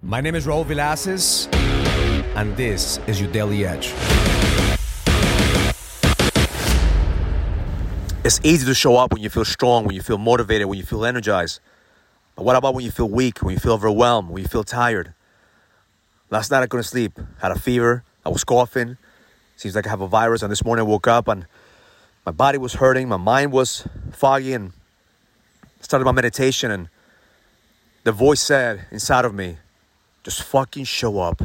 My name is Raul Villacis, and this is your Daily Edge. It's easy to show up when you feel strong, when you feel motivated, when you feel energized. But what about when you feel weak, when you feel overwhelmed, when you feel tired? Last night I couldn't sleep. Had a fever. I was coughing. Seems like I have a virus. And this morning I woke up and my body was hurting. My mind was foggy and started my meditation. And the voice said inside of me, just fucking show up.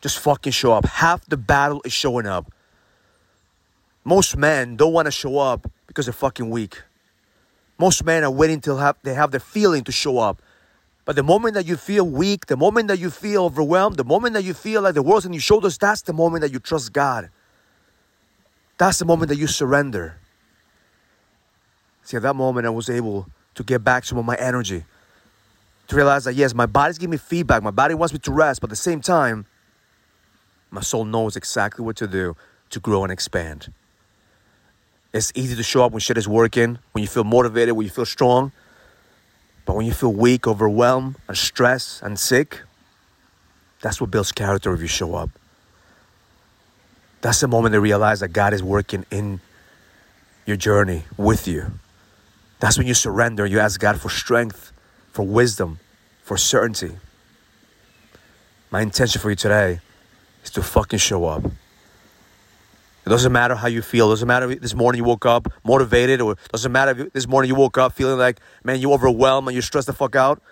Just fucking show up. Half the battle is showing up. Most men don't want to show up because they're fucking weak. Most men are waiting till have, they have the feeling to show up. But the moment that you feel weak, the moment that you feel overwhelmed, the moment that you feel like the world's on your shoulders, that's the moment that you trust God. That's the moment that you surrender. See, at that moment, I was able to get back some of my energy. To realize that, yes, my body's giving me feedback. My body wants me to rest, but at the same time, my soul knows exactly what to do to grow and expand. It's easy to show up when shit is working, when you feel motivated, when you feel strong. But when you feel weak, overwhelmed, and stressed and sick, that's what builds character if you show up. That's the moment they realize that God is working in your journey with you. That's when you surrender you ask God for strength, for wisdom, for certainty. My intention for you today is to fucking show up. It doesn't matter how you feel. It doesn't matter if this morning you woke up motivated or it doesn't matter if this morning you woke up feeling like, man, you overwhelmed and you're stressed the fuck out.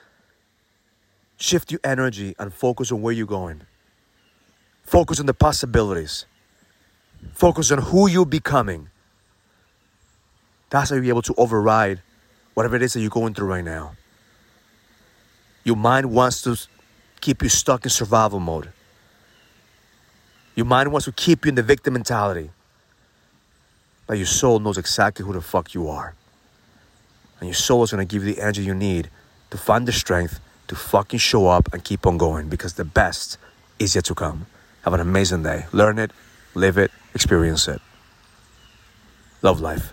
Shift your energy and focus on where you're going. Focus on the possibilities. Focus on who you're becoming. That's how you'll be able to override whatever it is that you're going through right now. Your mind wants to keep you stuck in survival mode. Your mind wants to keep you in the victim mentality. But your soul knows exactly who the fuck you are. And your soul is to give you the energy you need to find the strength to fucking show up and keep on going because the best is yet to come. Have an amazing day. Learn it, live it, experience it. Love life.